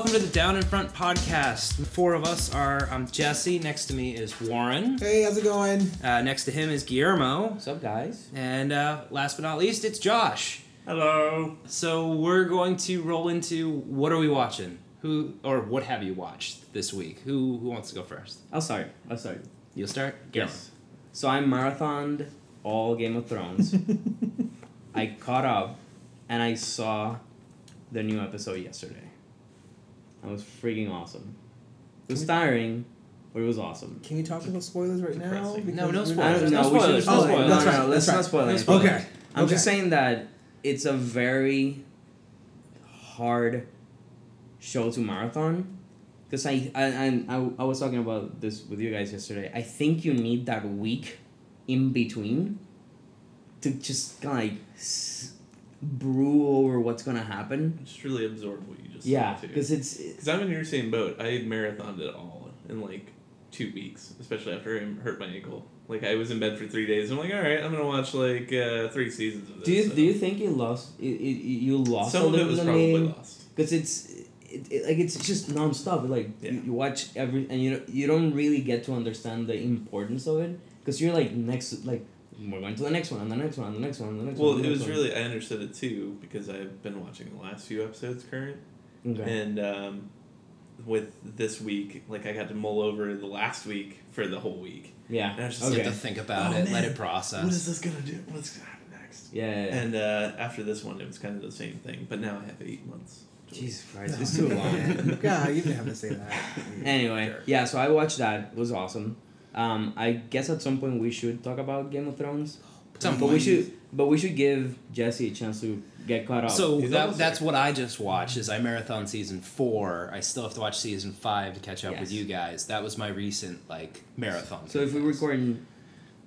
welcome to the Down in Front podcast. Four of us are. I'm Jesse. Next to me is Warren. Hey, how's it going? Uh, next to him is Guillermo. What's up, guys? And uh, last but not least, it's Josh. Hello. So we're going to roll into what are we watching? Who or what have you watched this week? Who who wants to go first? I'll start. I'll start. You'll start. Yes. So I marathoned all Game of Thrones. I caught up, and I saw the new episode yesterday. It was freaking awesome. It was tiring, but it was awesome. Can we talk about spoilers right now? Depressing. No, no Because spoilers. I don't no know. We spoilers. should. no Oh, spoilers. that's no, right, no, let's that's not right. spoil No anything. Okay. I'm okay. just saying that it's a very hard show to marathon. Because I, I, I, I, I was talking about this with you guys yesterday. I think you need that week in between to just kind of like s- brew over what's going to happen. Just really absorb what you just Yeah, because it's. Because I'm in your same boat. I marathoned it all in like two weeks, especially after I hurt my ankle. Like I was in bed for three days. I'm like, all right, I'm gonna watch like uh, three seasons of this. Do you, so- do you think you lost it, it, you lost Some of it was probably meaning? lost. because it's it, it, like it's just nonstop. Like Yeah. you, you watch every and you don't- you don't really get to understand the importance of it because you're like next like we're going to the next one and the next one and the next one and the next Well, one. Well, it was next really I understood it too because I've been watching the last few episodes current, okay. and um, with this week, like I got to mull over the last week for the whole week. yeah. And I was just You Okay. have to think about Oh, it. Let it process. What is this gonna do? What's gonna happen next? Yeah. yeah, yeah. And uh, after this one, it was kind of the same thing, but now I have eight months. Jesus Christ, it's too long. God, you didn't have to say that. anyway, Jerk. yeah. So I watched that. It was awesome. Um, I guess at some point we should talk about Game of Thrones. Some but we should, but we should give Jesse a chance to get caught up. So He's that, that's what I just watched. Is I marathon season four. I still have to watch season five to catch up with you guys. That was my recent like marathon. So if we things. record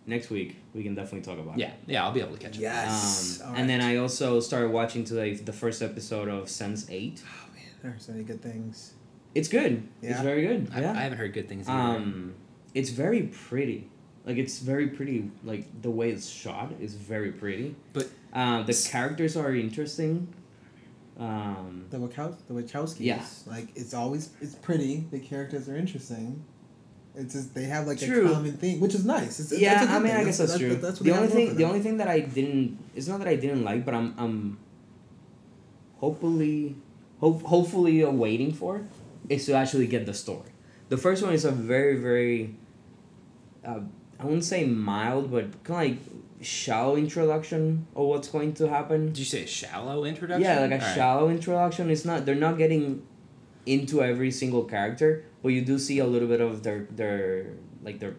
next week, we can definitely talk about it. yeah, yeah, I'll be able to catch up. Yes. Um, All And then. I also started watching today the first episode of Sense Eight. Oh man, there are so many good things. It's good. It's very good. I, yeah. I haven't heard good things. Either. um, it's very pretty. Like it's very pretty. Like the way it's shot is very pretty. But- uh, the characters are interesting. Um, The Wachow- the Wachowskis. Yeah. Like it's always it's pretty. The characters are interesting. It's just they have like True. a common thing, which is nice. It's, yeah, that's a good I mean, thing. I guess that's, true. That's what the only thing, the only thing that I didn't, it's not that I didn't like, but I'm, I'm, hopefully, hope, hopefully, uh, waiting for, is to actually get the story. The first one is a very, very, uh, I wouldn't say mild, but kind of like shallow introduction of what's going to happen. Did you say a shallow introduction? Yeah, like a Alright. shallow introduction. It's not. They're not getting into every single character, but you do see a little bit of their their like their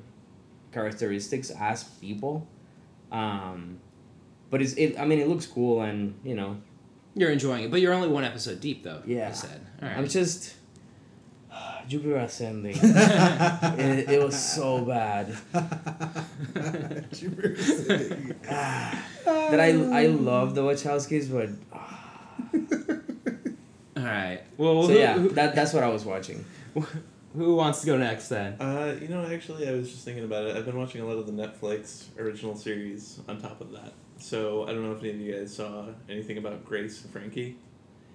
characteristics as people. Um, but it's it. I mean, it looks cool, and you know, You're enjoying it, but you're only one episode deep, though. Yeah. You said. All right. I'm just Jupiter Ascending. it, it was so bad. Jupiter Ascending. That I I love the Wachowskis, but All right. Well, so who, yeah, who, that that's what I was watching. who wants to go next then? Uh, you know, actually, I was just thinking about it. I've been watching a lot of the Netflix original series on top of that. So I don't know if any of you guys saw anything about Grace and Frankie.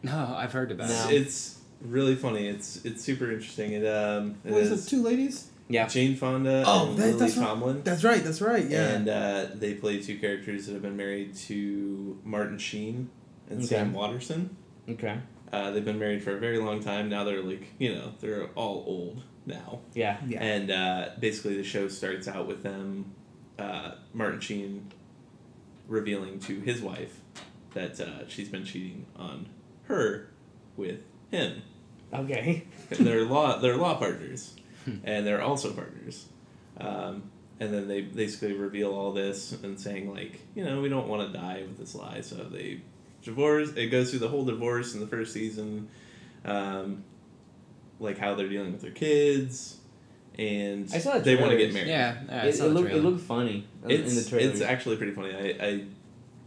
No, I've heard about No. it. It's really funny. It's it's super interesting. It um it What is is it? Two ladies? Yeah. Jane Fonda Oh, and that- Lily that's right. Tomlin. That's right. That's right. Yeah. And uh, they play two characters that have been married to Martin Sheen and Okay. Sam Waterston. Okay. Uh, they've been married for a very long time. Now they're like, you know, they're all old now. Yeah. yeah. And uh, basically, the show starts out with them, uh, Martin Sheen, revealing to his wife that uh, she's been cheating on her with him. Okay. They're law they're law partners, and they're also partners. Um, and then they basically reveal all this and saying like, you know, we don't want to die with this lie, so they divorce. It goes through the whole divorce in the first season, um, like how they're dealing with their kids, and I saw the they want to get married. Yeah. yeah I it, saw it the looked it looked funny It's in the trailer. it's actually pretty funny. I, I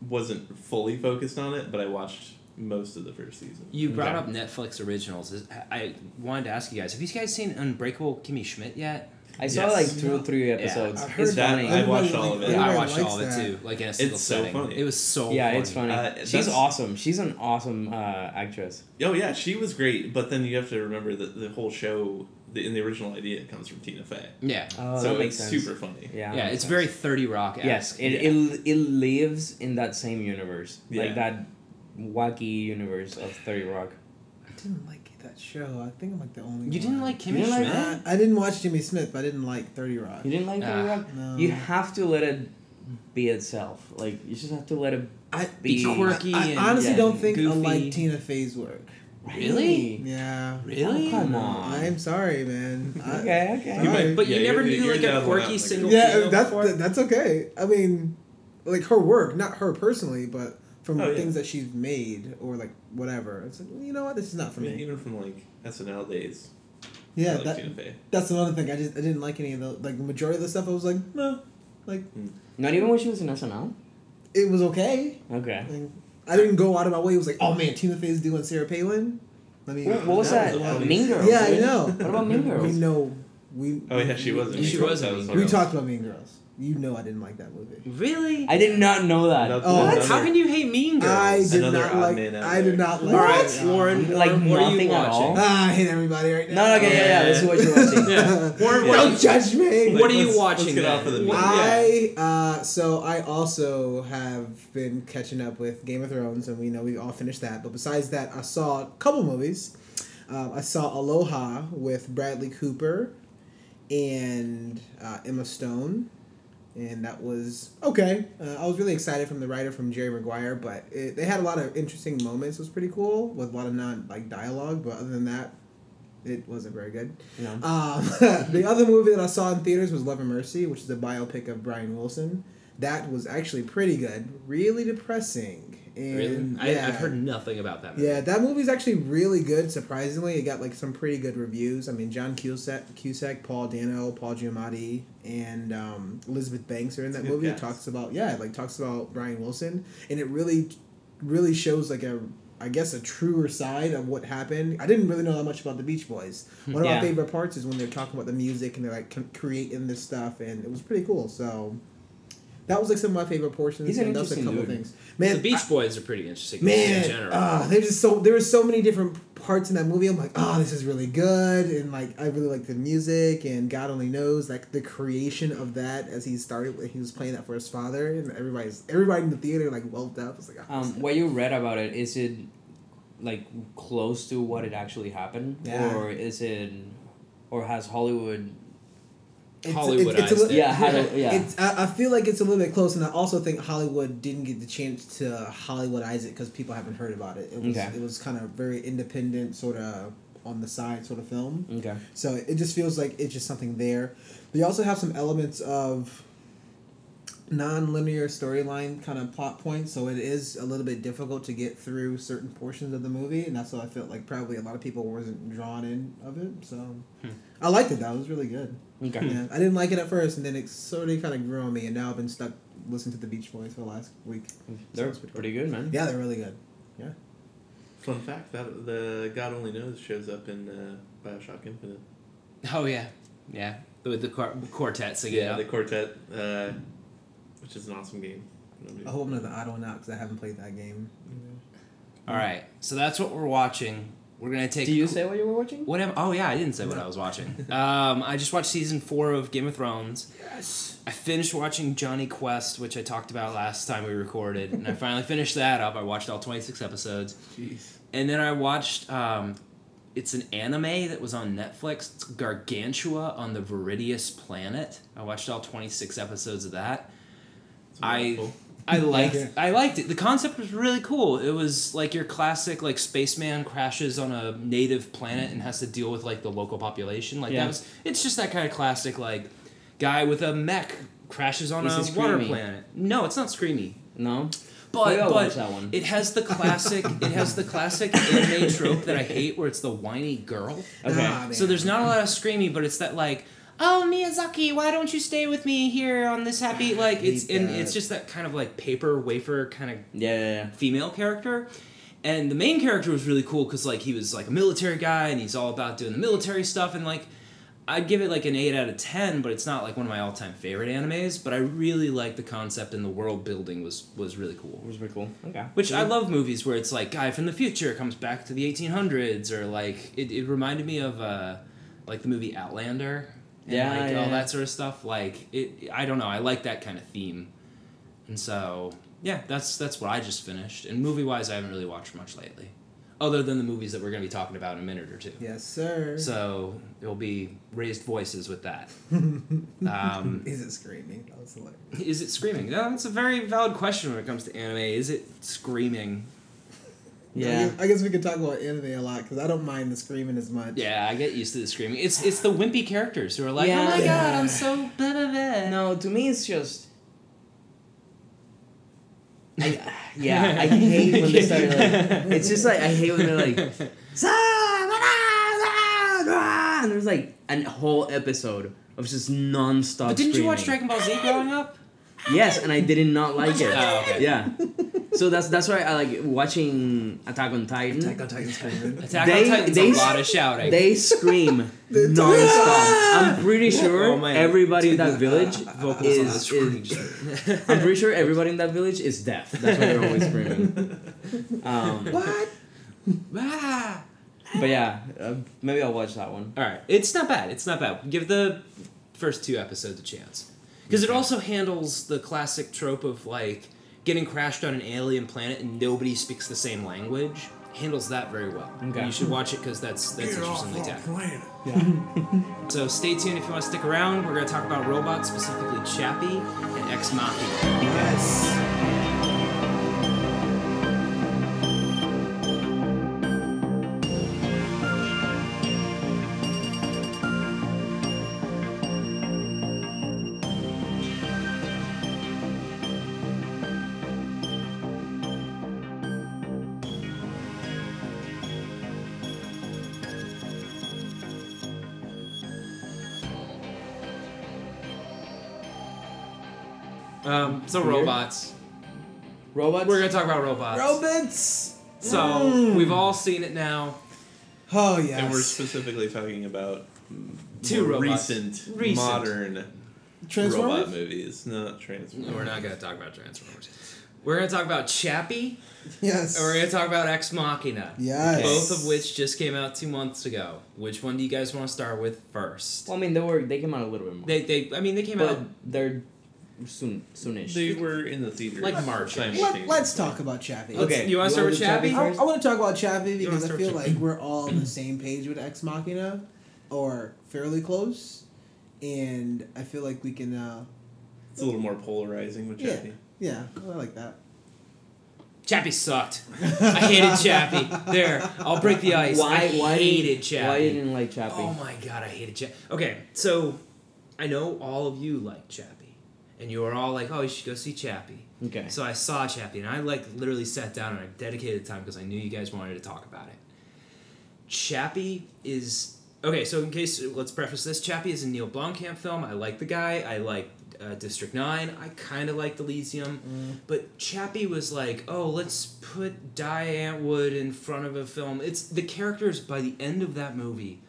wasn't fully focused on it, but I watched most of the first season. You brought Okay. up Netflix originals. I wanted to ask you guys: Have you guys seen Unbreakable Kimmy Schmidt yet? I saw Yes. like two or three episodes. I've heard it's that. funny. I watched all of it. Yeah, I watched all of it too, like in a single It's so setting. funny. It was so yeah, funny. it's funny. Uh, She's awesome. She's an awesome uh, actress. Oh yeah, she was great, but then you have to remember that the whole show, the, in the original idea, it comes from Tina Fey. Yeah. Oh, so that makes it's sense. super funny. Yeah, Yeah, it's sense. very 30 Rock Yes, it, Yeah. it it lives in that same universe, Yeah. like that wacky universe of Thirty Rock. I didn't like that show. I think I'm like the only. You didn't one. like Kimmy You didn't like Schmidt? that? Uh, I didn't watch Jimmy Smith, but I didn't like Thirty Rock. You didn't like Thirty Ah. Rock? No. You have to let it be itself. Like you just have to let it I, be quirky I, and I honestly yeah, don't think I like Tina Fey's work. Really? Yeah. Really? Oh, come on. I'm sorry, man. I- Okay, okay. You might- But you Yeah, never you're- knew like a quirky that, single Yeah, that's that's okay. I mean, like her work, not her personally, but from Oh, yeah. things that she's made or like whatever. It's like you know what, this is not I for mean, me. even from like SNL days. Yeah, like that, that's another thing. I just I didn't like any of the like the majority of the stuff. I was like, no, like hmm. Not even when she was in SNL. it was okay. Okay. Like, I didn't go out of my way. It was like, oh man, Tina Fey's doing Sarah Palin. I mean, What, what was That that? was mean Girls. Yeah, I know. What about Mean Girls? We know. We Oh yeah, she was. in She Mean was Girls. in That Mean what we talked about Mean Girls. You know, I didn't like that movie. Really? I did not know that. That's Oh, another- How can you hate Mean Girls? I did Another not like. I did not like. All it right, at. Warren. Like Warren, what are you nothing at all? watching? Ah, I hate everybody right now. No, no, okay, yeah, yeah. This is what you're watching. Yeah. Warren, what, Don't judge me. what are you watching? let's get off of the What- meat. yeah. I uh, so I also have been catching up with Game of Thrones, and we know we all finished that. But besides that, I saw a couple movies. Um, I saw Aloha with Bradley Cooper and uh, Emma Stone, and that was okay. Uh, I was really excited from the writer from Jerry Maguire, but it, they had a lot of interesting moments. It was pretty cool with a lot of non like dialogue, but other than that, it wasn't very good. Um, the other movie that I saw in theaters was Love and Mercy, which is a biopic of Brian Wilson. That was actually pretty good. Really depressing. And Really? I, yeah. I've heard nothing about that movie. Yeah, that movie's actually really good. Surprisingly, it got like some pretty good reviews. I mean, John Cusack, Cusack, Paul Dano, Paul Giamatti, and um, Elizabeth Banks are in that movie. It talks about yeah, it, like talks about Brian Wilson, and it really, really shows like a I guess a truer side of what happened. I didn't really know that much about the Beach Boys. One of Yeah. my favorite parts is when they're talking about the music and they're like creating this stuff, and it was pretty cool. So. That was like some of my favorite portions. He's an and that was a interesting couple dude. things. Man, the Beach I- Boys are pretty interesting man in general. ah, there's just so there were so many different parts in that movie i'm like oh this is really good and like i really like the music and god only knows like the creation of that as he started when he was playing that for his father and everybody's everybody in the theater like welled up it's like oh, Um, what you read about it is it like close to what it actually happened, Yeah. or is it, or has Hollywood? It's, Hollywoodized it's, it's a, li- it. Yeah, had yeah. It's, I, I feel like it's a little bit close, and I also think Hollywood didn't get the chance to Hollywoodize it because people haven't heard about it. It was Okay. it was kind of very independent, sort of on the side sort of film. okay. So it just feels like it's just something there. They also have some elements of non-linear storyline kind of plot points, so it is a little bit difficult to get through certain portions of the movie, and that's why I felt like probably a lot of people wasn't drawn in of it. So hmm. I liked it though; it was really good. Okay. Yeah, I didn't like it at first, and then it sort of kind of grew on me, and now I've been stuck listening to the Beach Boys for the last week. They're it's pretty pretty good, man. Yeah, they're really good. Yeah. Fun fact that the God Only Knows shows up in uh, Bioshock Infinite. Oh yeah, yeah. With the quar- quartet singing. Yeah, up. the quartet, uh, which is an awesome game. I hope I'm not the odd one out because I haven't played that game. All right, so that's what we're watching. We're gonna take. Do you say what you were watching? What am, oh yeah, I didn't say what I was watching. Um, I just watched season four of Game of Thrones. Yes. I finished watching Jonny Quest, which I talked about last time we recorded, and I finally finished that up. I watched all twenty six episodes, Jeez. and then I watched. Um, it's an anime that was on Netflix. It's Gargantia on the Verdurous Planet. I watched all twenty six episodes of that. I-. I liked Yeah. I liked it. The concept was really cool. It was like your classic like spaceman crashes on a native planet and has to deal with like the local population. Like Yeah. that was it's just that kind of classic like guy with a mech crashes on Is a water planet. No, it's not screamy. No. But oh, but that one. it has the classic it has the classic anime trope that I hate where it's the whiny girl. Okay. Nah, So there's not a lot of screamy, but it's that like, oh Miyazaki, why don't you stay with me here on this happy like it's and that. it's just that kind of like paper wafer kind of Yeah, yeah, yeah. female character. And the main character was really cool because like he was like a military guy and he's all about doing the military stuff and like I'd give it like an eight out of ten, but it's not like one of my all time favorite animes. But I really like the concept and the world building was was really cool. It was pretty cool. Okay. Which I love movies where it's like guy from the future comes back to the 1800s, or like it, it reminded me of uh, like the movie Outlander, and Yeah, like yeah, all yeah. that sort of stuff. Like it, I don't know, I like that kind of theme, and so yeah, that's that's what I just finished. And movie wise, I haven't really watched much lately, other than the movies that we're gonna be talking about in a minute or two. Yes, sir. So it'll be raised voices with that. Um, Is it screaming? That was hilarious. is it screaming? No, that's a very valid question when it comes to anime. Is it screaming? I Yeah. guess, I guess we could talk about anime a lot because I don't mind the screaming as much. Yeah, I get used to the screaming. It's it's the wimpy characters who are like, Yeah. oh my god, Yeah. I'm so blah blah blah. No, to me it's just. I, yeah, I hate when they start like. It's just like I hate when they're like. And there's like a whole episode of just non-stop. But didn't you watch. Dragon Ball Z growing up? Yes, and I did not like it. Oh, okay. Yeah. So that's that's why I like watching Attack on Titan. Attack on Titan screaming. Attack They- on Titan's they- a lot of shouting. They scream non-stop. I'm pretty sure Oh, man. everybody in that village vocals on is, is I'm pretty sure everybody in that village is deaf. That's why they're always screaming. Um, What? Ah. but yeah, uh, maybe I'll watch that one. All right, it's not bad. It's not bad. Give the first two episodes a chance because it also handles the classic trope of like getting crashed on an alien planet and nobody speaks the same language. Handles that very well. Okay. You should watch it because that's that's interestingly tackled. planet. So stay tuned if you want to stick around. We're going to talk about robots, specifically Chappie and Ex Machina. Yes. So Weird. robots. Robots. We're going to talk about robots. Robots. So Mm. we've all seen it now. Oh yes. And we're specifically talking about Two robots. recent, Recent. modern Transformers. robot movies, not Transformers. We're not going to talk about Transformers. We're going to talk about Chappie, Yes. and we're going to talk about Ex Machina. Yes. Both of which just came out two months ago. Which one do you guys want to start with first? Well, I mean, they were they came out a little bit more, They, they, I mean, they came but out. they're soon soonish. They were in the theater Like March. simultaneously. Let, us talk about Chappie. Let's- Okay, you wanna start with do Chappie? I, first? I want to talk about Chappie because I feel like we're all on the same page with Ex Machina, or fairly close, and I feel like we can. Uh, It's a little more polarizing with Chappie. yeah, I like that. Chappie sucked. I hated Chappie. There, I'll break the ice. why I why hated didn't, Chappie. Why didn't you like Chappie? Oh my god, I hated Chappie. Okay, so I know all of you like Chappie, and you were all like, "Oh, you should go see Chappie." Okay. So I saw Chappie, and I like literally sat down and I dedicated time because I knew you guys wanted to talk about it. Chappie is okay. So in case let's preface this, Chappie is a Neil Blomkamp film. I like the guy. I like uh, District Nine. I kind of liked Elysium, but Chappie was like, oh, let's put Die Antwoord in front of a film. It's the characters by the end of that movie.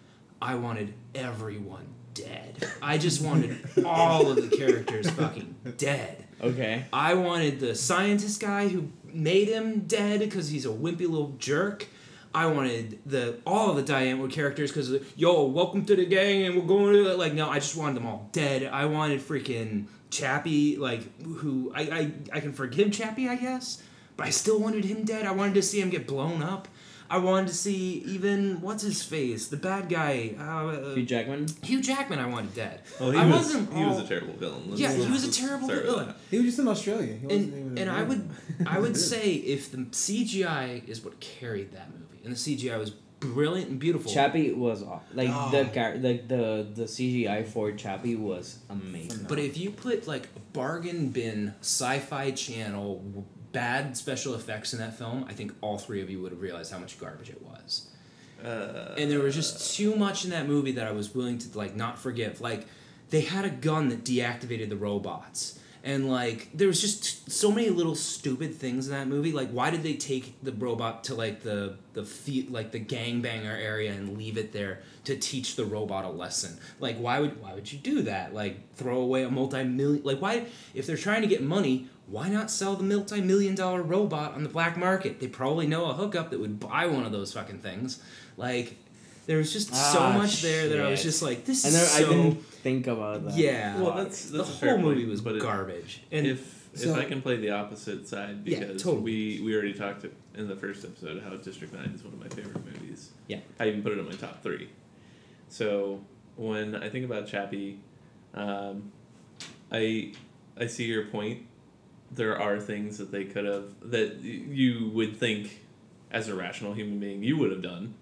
I wanted everyone dead. I just wanted all of the characters fucking dead. Okay. I wanted the scientist guy who made him dead because he's a wimpy little jerk. I wanted the all of the Die Antwoord characters because yo, welcome to the gang, and we're going to like no. I just wanted them all dead. I wanted freaking Chappie, like who I I, I can forgive Chappie, I guess, but I still wanted him dead. I wanted to see him get blown up. I wanted to see even what's his face, the bad guy, uh, Hugh Jackman. Hugh Jackman. I wanted dead. Oh, he I was wasn't he was a terrible villain. Let's- Yeah, he was a terrible villain. He was just in Australia. He wasn't and, and I would I would say if the CGI is what carried that movie, and the CGI was brilliant and beautiful. Chappie was aw- like Oh. the char- like the the CGI for Chappie was amazing. but if you put like bargain bin sci-fi channel w- bad special effects in that film, I think all three of you would have realized how much garbage it was. Uh, and there was just too much in that movie that I was willing to like not forgive. Like they had a gun that deactivated the robots, And like there was just so many little stupid things in that movie. Like why did they take the robot to like the the feet like the gangbanger area and leave it there to teach the robot a lesson? Like why would why would you do that? Like throw away a multi million like why if they're trying to get money, why not sell the multi million dollar robot on the black market? They probably know a hookup that would buy one of those fucking things. Like there was just so Ah, much there that I was just like, this I is so I didn't think about that. yeah. Well, that's- the that's a whole fair movie point, was but it- garbage. And if so- if I can play the opposite side Yeah, because totally. we we already talked in the first episode how District Nine is one of my favorite movies. Yeah. I even put it in my top three. So when I think about Chappie, um, I I see your point. There are things that they could have that you would think, as a rational human being, you would have done.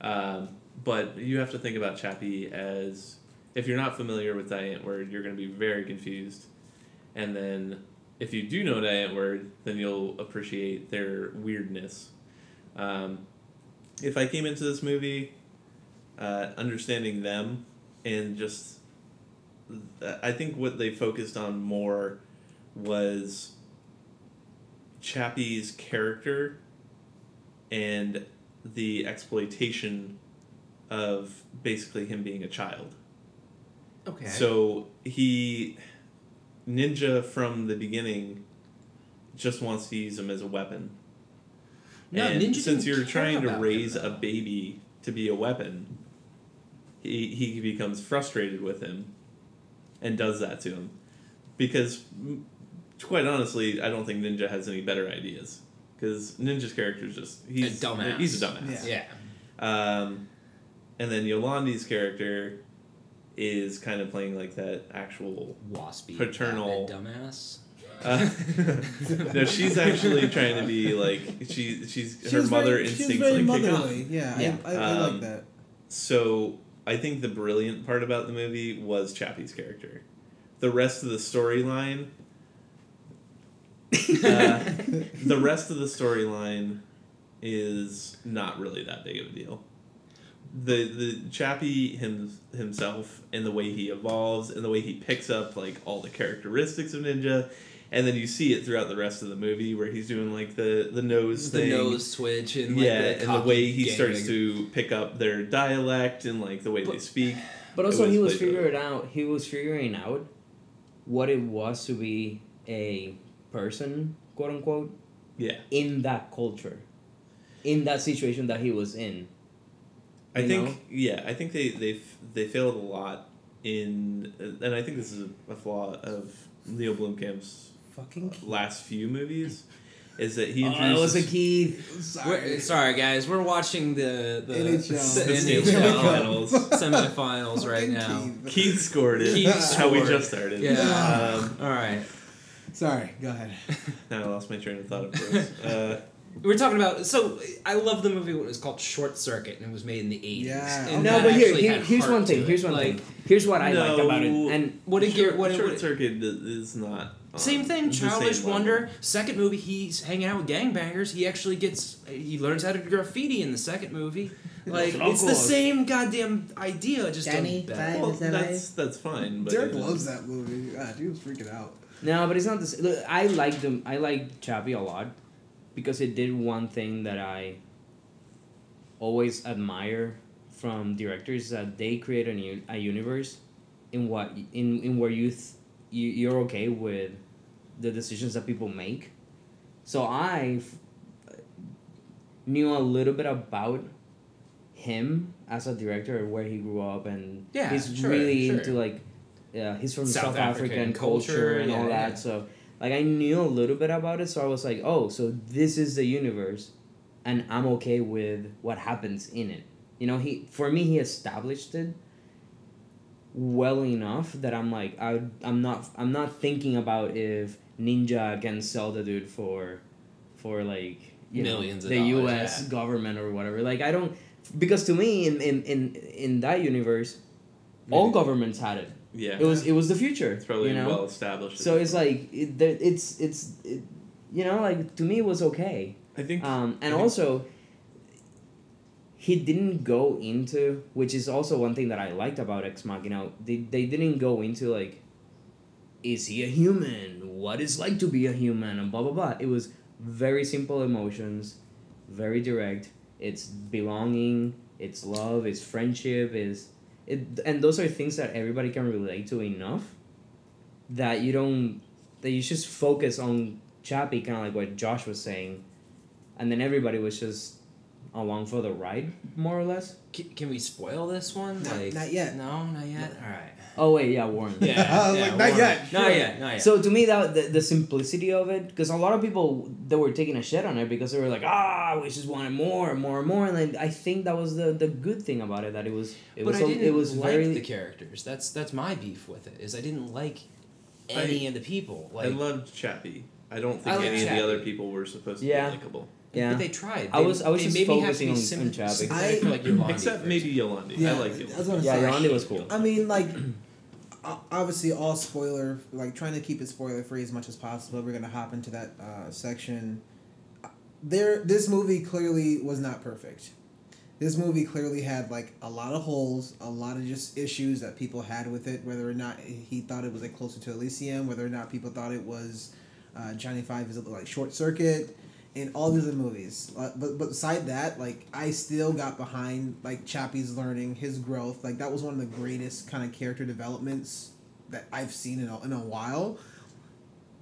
Um, but you have to think about Chappie as if you're not familiar with Die Antwoord, you're going to be very confused. And then if you do know Die Antwoord, then you'll appreciate their weirdness. Um, if I came into this movie uh, understanding them and just, I think what they focused on more was Chappie's character and the exploitation of basically him being a child. okay. So he, Ninja from the beginning, just wants to use him as a weapon. No, and Ninja since you're trying to raise him, a baby to be a weapon, he, he becomes frustrated with him and does that to him. Because, quite honestly, I don't think Ninja has any better ideas. Because Ninja's character is just. He's a dumbass. He's a dumbass. yeah. Um, and then Yolandi's character is kind of playing like that actual. Waspy. Paternal- dumbass. Uh, no, she's actually trying to be like she. She's her She's mother very, she's instincts very like kick motherly. Yeah, Yeah. I, I, I Um, like that. So I think the brilliant part about the movie was Chappie's character. The rest of the storyline. uh, the rest of the storyline is not really that big of a deal. The the Chappie him, himself and the way he evolves and the way he picks up like all the characteristics of Ninja, and then you see it throughout the rest of the movie where he's doing like the the nose the thing, nose switch and like yeah, the and the way he gang starts to pick up their dialect and like the way they speak. But also, was he was figuring out. He was figuring out what it was to be a person, quote unquote, Yeah, in that culture, in that situation that he was in. I You think know? yeah, I think they they they failed a lot in, and I think this is a, flaw of Neil Blomkamp's Fucking. last few movies, is that he Oh, that was a introduces key. We're, sorry, guys. We're watching the the, NHL. the the Stanley NHL Finals. semifinals right now. Keith. Keith scored it. Keith That's how we just started. Yeah. Um, All right. Sorry, go ahead. now I lost my train of thought. Of course. Uh, We're talking about. So I love the movie. When it was called Short Circuit, and it was made in the eighties. Yeah. And No, but here, here here's one thing. to it. Here's one like, thing. Here's what I no, liked about it. And What did short, what- short what- circuit is not on Same thing. the same Childish level. Wonder. Second movie, he's hanging out with gangbangers. He actually gets. He learns how to do graffiti in the second movie. Like it's the same goddamn idea, just Danny, done better. Well, Is that that's that's fine. But Derek loves that movie. God, he was freaking out. No, but it's not the same. Look, I like them. I like Chappie a lot because it did one thing that I always admire from directors that they create a new a universe in what in in where you th- you you're okay with the decisions that people make. So I f- knew a little bit about him as a director where he grew up and Yeah, he's sure, really sure. into like yeah he's from South South, African African, culture, culture, and yeah, all that yeah. so like I knew a little bit about it so I was like oh so this is the universe and I'm okay with what happens in it you know he for me he established it well enough that I'm like I I'm not I'm not thinking about if Ninja can sell the dude for for like you Millions know, of the dollars, U.S. yeah. government or whatever. Like I don't because to me in in in, in that universe, all governments had it. Yeah, It was it was the future. it's probably you know. well established. so it's point. like it, there- it's it's it, you know like to me it was okay. I think Um, and I think- also, he didn't go into, which is also one thing that I liked about Ex Machina. They they didn't go into like is he a human? What is like to be a human? And blah blah blah. It was very simple emotions, very direct. It's belonging. It's love. It's friendship. Is it? And those are things that everybody can relate to enough. That you don't. That you just focus on Chappie, kind of like what Josh was saying, and then everybody was just along for the ride, more or less. Can, can we spoil this one? Not- like not yet. No, not yet. All right. Oh wait, yeah, Warren. Yeah. I yeah, like, not Warren. yet, Not yet. Not yet. So to me, that the, the simplicity of it, because a lot of people that were taking a shit on it because they were like, ah, we just wanted more and more and more, and then I think that was the, the good thing about it that it was it but was I a- didn't it was like very the characters. That's that's my beef with it. Is I didn't like any of the people. Like, I loved Chappie. I don't think like any of the other people were supposed to Yeah. be likable. yeah. but they tried. I was- I was just made me have to focusing on- sym- on Chappie. sympathetic for, like, Yolandi Except first. maybe Yolandi. Yeah, I like I Yolandi. gonna yeah, say. Yolandi was cool. I mean, like, o- obviously, all spoiler, like, trying to keep it spoiler free as much as possible. We're gonna hop into that uh, section. There, this movie clearly was not perfect. This movie clearly had like a lot of holes, a lot of just issues that people had with it. Whether or not he thought it was like closer to Elysium, whether or not people thought it was uh, Johnny Five is a like Short Circuit, and all these other movies. Uh, but but beside that, like I still got behind like Chappie's learning, his growth. Like that was one of the greatest kind of character developments that I've seen in a, in a while.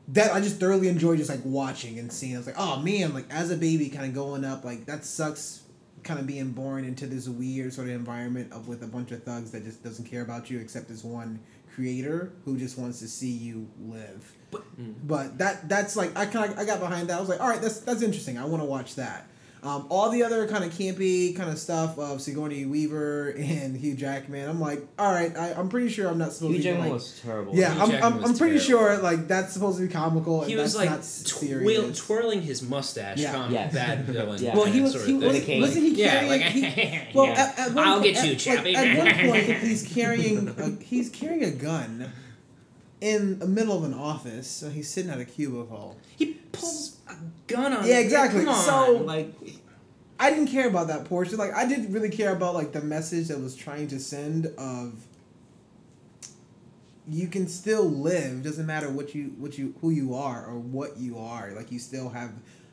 That I just thoroughly enjoyed just like watching and seeing. I was like, oh man, like as a baby, kind of going up, like that sucks. Kind of being born into this weird sort of environment of with a bunch of thugs that just doesn't care about you except this one creator who just wants to see you live. But- But that that's like I kind I got behind that. I was like, all right, that's that's interesting. I want to watch that. Um, all the other kind of campy kind of stuff of Sigourney Weaver and Hugh Jackman. I'm like, all right, I, I'm pretty sure I'm not supposed Hugh to be Jackman like, was terrible. yeah, Hugh I'm, Jackman I'm, was I'm pretty terrible. sure like that's supposed to be comical. he and was that's like not twirl, serious. twirling his mustache, Yeah. calm Yes. bad villain. Yeah. Well, he was sort he of was, thing. wasn't he Yeah, carrying? like he, well, yeah. at, at one I'll po- get you, at, Chappie. Like, at one point, he's carrying a, he's carrying a gun in the middle of an office. So he's sitting at a cubicle. he pulls a gun on. Yeah, exactly. Come on, So- like I didn't care about that portion. Like I didn't really care about like the message that was trying to send of you can still live. Doesn't matter what you what you who you are or what you are. Like you still have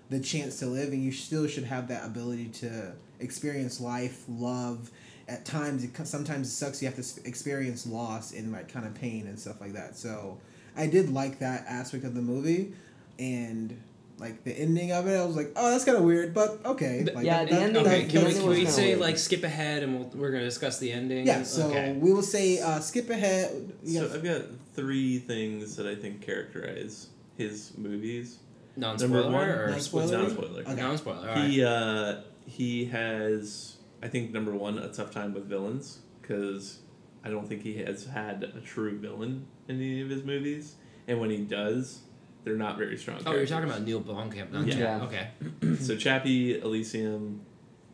the chance to live, and you still should have that ability to experience life, love. At times, it, sometimes it sucks. You have to experience loss and like kind of pain and stuff like that. So, I did like that aspect of the movie, and like the ending of it. I was like, oh, that's kind of weird, but okay. Like, yeah, that- the that- ending- okay, that- can we, can we say weird. like skip ahead and we'll, we're gonna discuss the ending? Yeah, so okay. we will say uh, skip ahead. Yes. So I've got three things that I think characterize his movies. non Number spoiler one, or non-spoiler? Non-spoiler. Okay. non spoiler. All right. He uh, he has I think number one a tough time with villains because I don't think he has had a true villain in any of his movies, and when he does, they're not very strong. Oh, you're talking about Neil Blomkamp, not Yeah. Yeah. Okay. so Chappie, Elysium,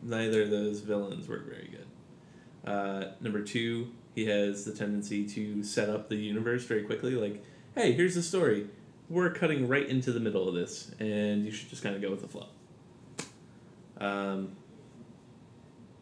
neither of those villains were very good. Uh, number two, he has the tendency to set up the universe very quickly. Like, hey, here's the story. We're cutting right into the middle of this, and you should just kind of go with the flow. Um,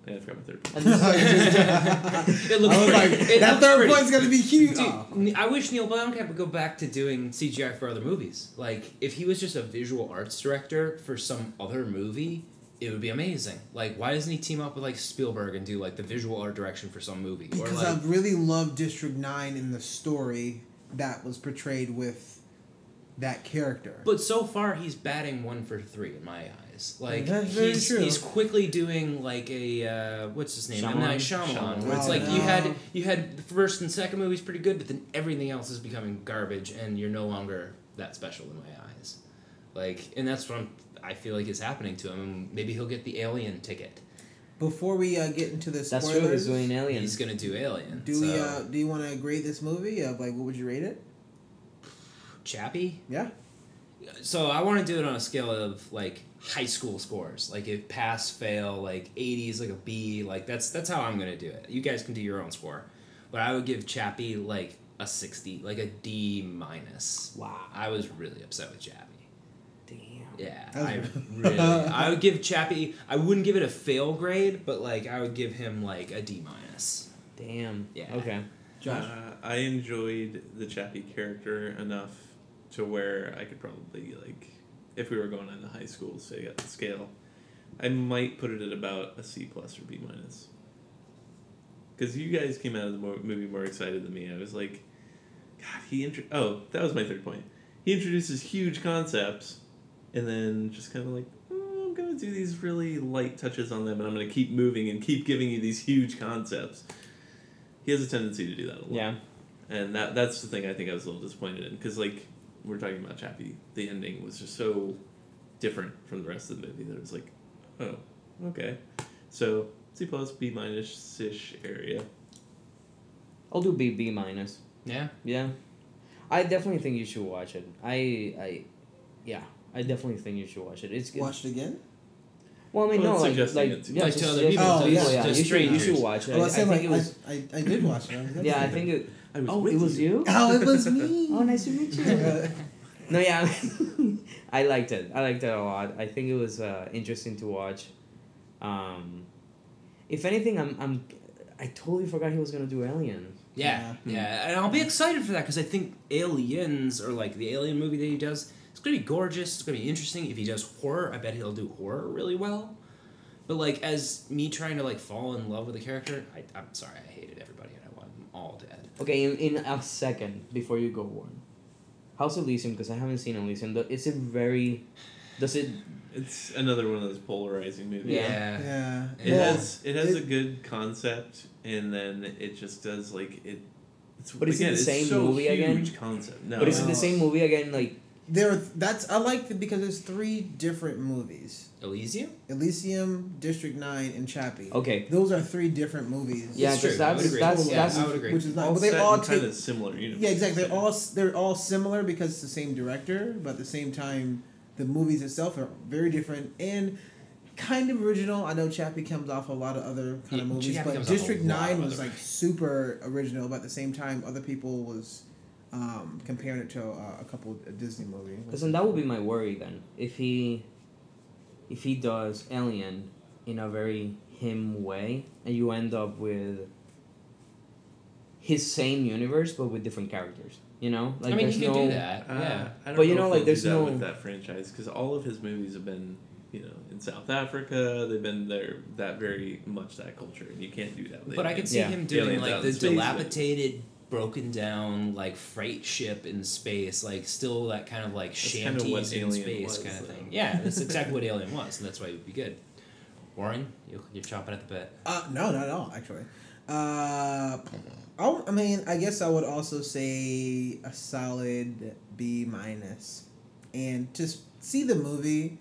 yeah, I forgot my third point. It I looks was pretty. like, it that looks third pretty. point's gonna be huge. Oh, Dude, Oh. n- I wish Neil Blomkamp would go back to doing CGI for other movies. Like, if he was just a visual arts director for some other movie, it would be amazing. Like, why doesn't he team up with like Spielberg and do like the visual art direction for some movie? Or Because like, I really love District Nine in the story that was portrayed with that character. But so far, he's batting one for three in my eyes. Like That's very he's true. he's quickly doing like a uh, what's his name? M. Night Shyamalan. Shyamalan. Shyamalan. Where it's Oh, like you no. had you had the first and second movies pretty good, but then everything else is becoming garbage, and you're no longer that special in my eyes. Like, and that's what I'm, I feel like is happening to him. And maybe he'll get the Alien ticket. Before we uh, get into the spoilers, That's true. He's doing Aliens. He's gonna do Alien. do we so- uh, do you want to grade this movie? Of like, what would you rate it? Chappie? Yeah. So I want to do it on a scale of like high school scores, like if pass, fail, like 80s, like a B, like that's that's how I'm gonna do it. You guys can do your own score, but I would give Chappie like a 60, like a D minus. Wow. I was really upset with Chappie. Damn. Yeah, I really. I would give Chappie. I wouldn't give it a fail grade, but like I would give him like a D minus. Damn. Yeah. Okay. Josh? Uh, I enjoyed the Chappie character enough to where I could probably like, if we were going on the high school say scale, I might put it at about a C plus or B minus. Because you guys came out of the movie more excited than me. I was like, God, he intro- oh that was my third point. He introduces huge concepts, and then just kind of like. "Oh, I'm gonna do these really light touches on them, and I'm gonna keep moving and keep giving you these huge concepts. He has a tendency to do that a lot. Yeah. And that that's the thing I think I was a little disappointed in because like we're talking about Chappie, the ending was just so different from the rest of the movie that it was like, oh, okay, so C plus B minus ish area. I'll do B B minus. Yeah. Yeah, I definitely think you should watch it. I I, yeah, I definitely think you should watch it. It's good. Watch it again. Well, I mean, Well, no, like, like it to- yeah, Like just to other people, it to- people, to yeah, you should, you should watch it. Oh, I, I, I think like, it was. I, I, I did watch it. I Yeah, I think it. I was Oh, with it was you. Oh, it was me. Oh, nice to meet you. no, yeah, I liked it. I liked it a lot. I think it was uh, interesting to watch. Um, if anything, I'm I'm I totally forgot he was gonna do Alien. Yeah, yeah, and I'll be excited for that because I think Aliens or like the Alien movie that he does, it's gonna be gorgeous. It's gonna be interesting. If he does horror, I bet he'll do horror really well. But like as me trying to like fall in love with the character, I, I'm sorry, I hated everybody and I want them all dead. Okay, in, in a second before you go, Warren. How's Elysium because I haven't seen Elysium. Th- Is it very? Does it? It's another one of those polarizing movies. Yeah. Yeah. It Well, has it has it- a good concept, and then it just does like it. It's, But is it the same so movie huge again? Concept. No, but is it the same movie again? Like There, that's I like it because there's three different movies: Elysium. Elysium, District Nine, and Chappie. okay, Those are three different movies. Yeah, It's 'cause true. I would that's- agree. that's- yeah, that's- I would agree. Which is not, all but they set all kind of similar universe. Yeah, exactly. They're all they're all similar because it's the same director, but at the same time, the movies itself are very different and kind of original. I know Chappie comes off a lot of other kind of movies, Chappie but comes off a District Nine was like super original, but at the same time, other people was um, comparing it to uh, a couple of Disney movies. because then that would be my worry then if he, if he does Alien in a very him way, and you end up with his same universe but with different characters. You know, like I mean, there's you can no. do that. Uh, yeah. I don't But you know, know, if like, they'll there's no- with that franchise because all of his movies have been, you know, in South Africa. They've been there that very much that culture, and you can't do that. with But I Alien. could see Yeah. him doing Aliens like out the in space, but- dilapidated, broken down like freight ship in space, like still that kind of like That's kinda shanties in space was, kind of though. thing. Yeah, that's exactly what Alien was, and that's why it would be good. Warren, you, you're chomping at the bit. Uh, no, not at all, actually. Uh, I, I mean, I guess I would also say a solid B minus, and just see the movie,